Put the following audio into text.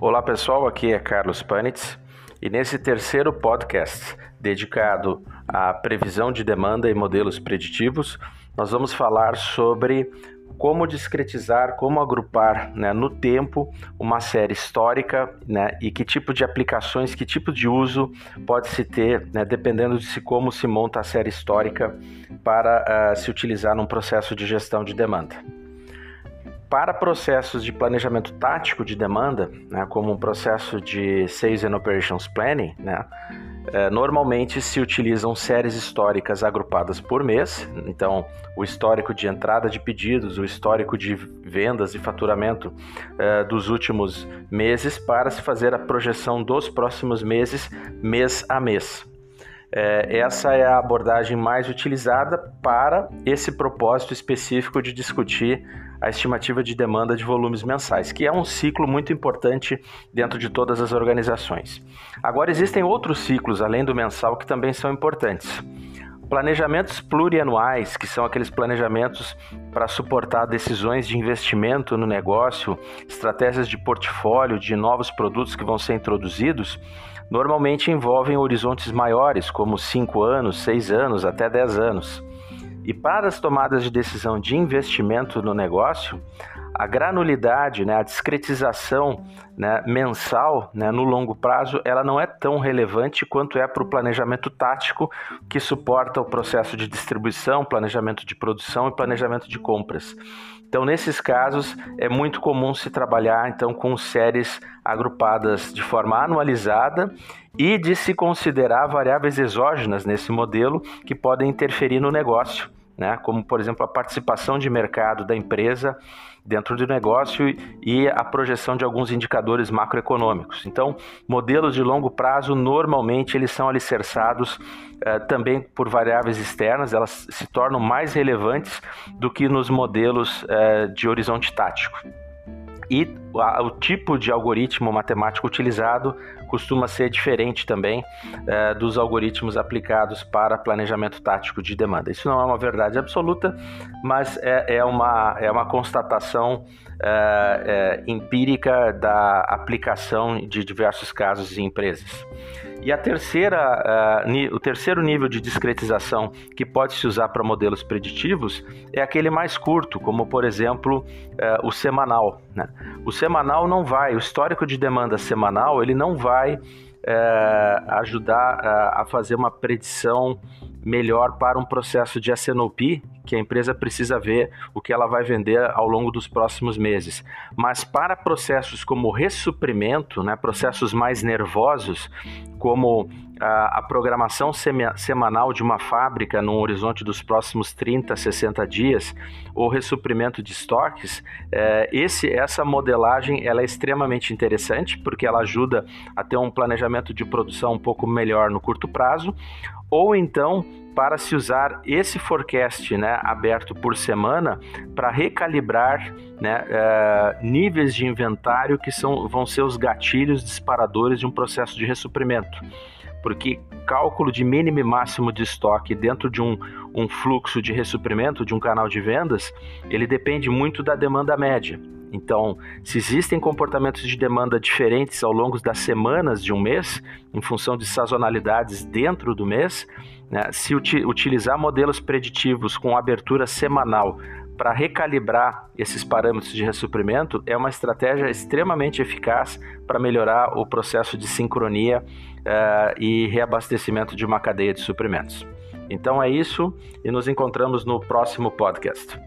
Olá pessoal, aqui é Carlos Panitz e nesse terceiro podcast dedicado à previsão de demanda e modelos preditivos, nós vamos falar sobre como discretizar, como agrupar né, no tempo uma série histórica né, e que tipo de aplicações, que tipo de uso pode se ter, né, dependendo de se, como se monta a série histórica para uh, se utilizar num processo de gestão de demanda. Para processos de planejamento tático de demanda, né, como um processo de Sales and Operations Planning, né, é, normalmente se utilizam séries históricas agrupadas por mês, então o histórico de entrada de pedidos, o histórico de vendas e faturamento é, dos últimos meses, para se fazer a projeção dos próximos meses, mês a mês. É, essa é a abordagem mais utilizada para esse propósito específico de discutir a estimativa de demanda de volumes mensais, que é um ciclo muito importante dentro de todas as organizações. Agora, existem outros ciclos além do mensal que também são importantes. Planejamentos plurianuais, que são aqueles planejamentos para suportar decisões de investimento no negócio, estratégias de portfólio de novos produtos que vão ser introduzidos, normalmente envolvem horizontes maiores, como 5 anos, 6 anos, até 10 anos. E para as tomadas de decisão de investimento no negócio, a granulidade, né, a discretização né, mensal né, no longo prazo, ela não é tão relevante quanto é para o planejamento tático que suporta o processo de distribuição, planejamento de produção e planejamento de compras. Então, nesses casos, é muito comum se trabalhar então com séries agrupadas de forma anualizada e de se considerar variáveis exógenas nesse modelo que podem interferir no negócio né? como por exemplo a participação de mercado da empresa dentro do negócio e a projeção de alguns indicadores macroeconômicos. Então, modelos de longo prazo normalmente eles são alicerçados eh, também por variáveis externas, elas se tornam mais relevantes do que nos modelos eh, de horizonte tático e o tipo de algoritmo matemático utilizado costuma ser diferente também é, dos algoritmos aplicados para planejamento tático de demanda. Isso não é uma verdade absoluta, mas é, é uma, é uma constatação é, é empírica da aplicação de diversos casos em empresas. E a terceira, uh, o terceiro nível de discretização que pode se usar para modelos preditivos é aquele mais curto, como por exemplo uh, o semanal. Né? O semanal não vai, o histórico de demanda semanal, ele não vai uh, ajudar a fazer uma predição melhor para um processo de S&OP, que a empresa precisa ver o que ela vai vender ao longo dos próximos meses. Mas para processos como ressuprimento, né, processos mais nervosos, como a, a programação semanal de uma fábrica no horizonte dos próximos 30, 60 dias, ou ressuprimento de estoques, é, esse, essa modelagem ela é extremamente interessante, porque ela ajuda a ter um planejamento de produção um pouco melhor no curto prazo, ou então para se usar esse forecast né, aberto por semana para recalibrar né, uh, níveis de inventário que são, vão ser os gatilhos disparadores de um processo de ressuprimento. Porque cálculo de mínimo e máximo de estoque dentro de um, um fluxo de ressuprimento, de um canal de vendas, ele depende muito da demanda média. Então, se existem comportamentos de demanda diferentes ao longo das semanas de um mês, em função de sazonalidades dentro do mês, né, se uti utilizar modelos preditivos com abertura semanal para recalibrar esses parâmetros de ressuprimento é uma estratégia extremamente eficaz para melhorar o processo de sincronia uh, e reabastecimento de uma cadeia de suprimentos. Então é isso e nos encontramos no próximo podcast.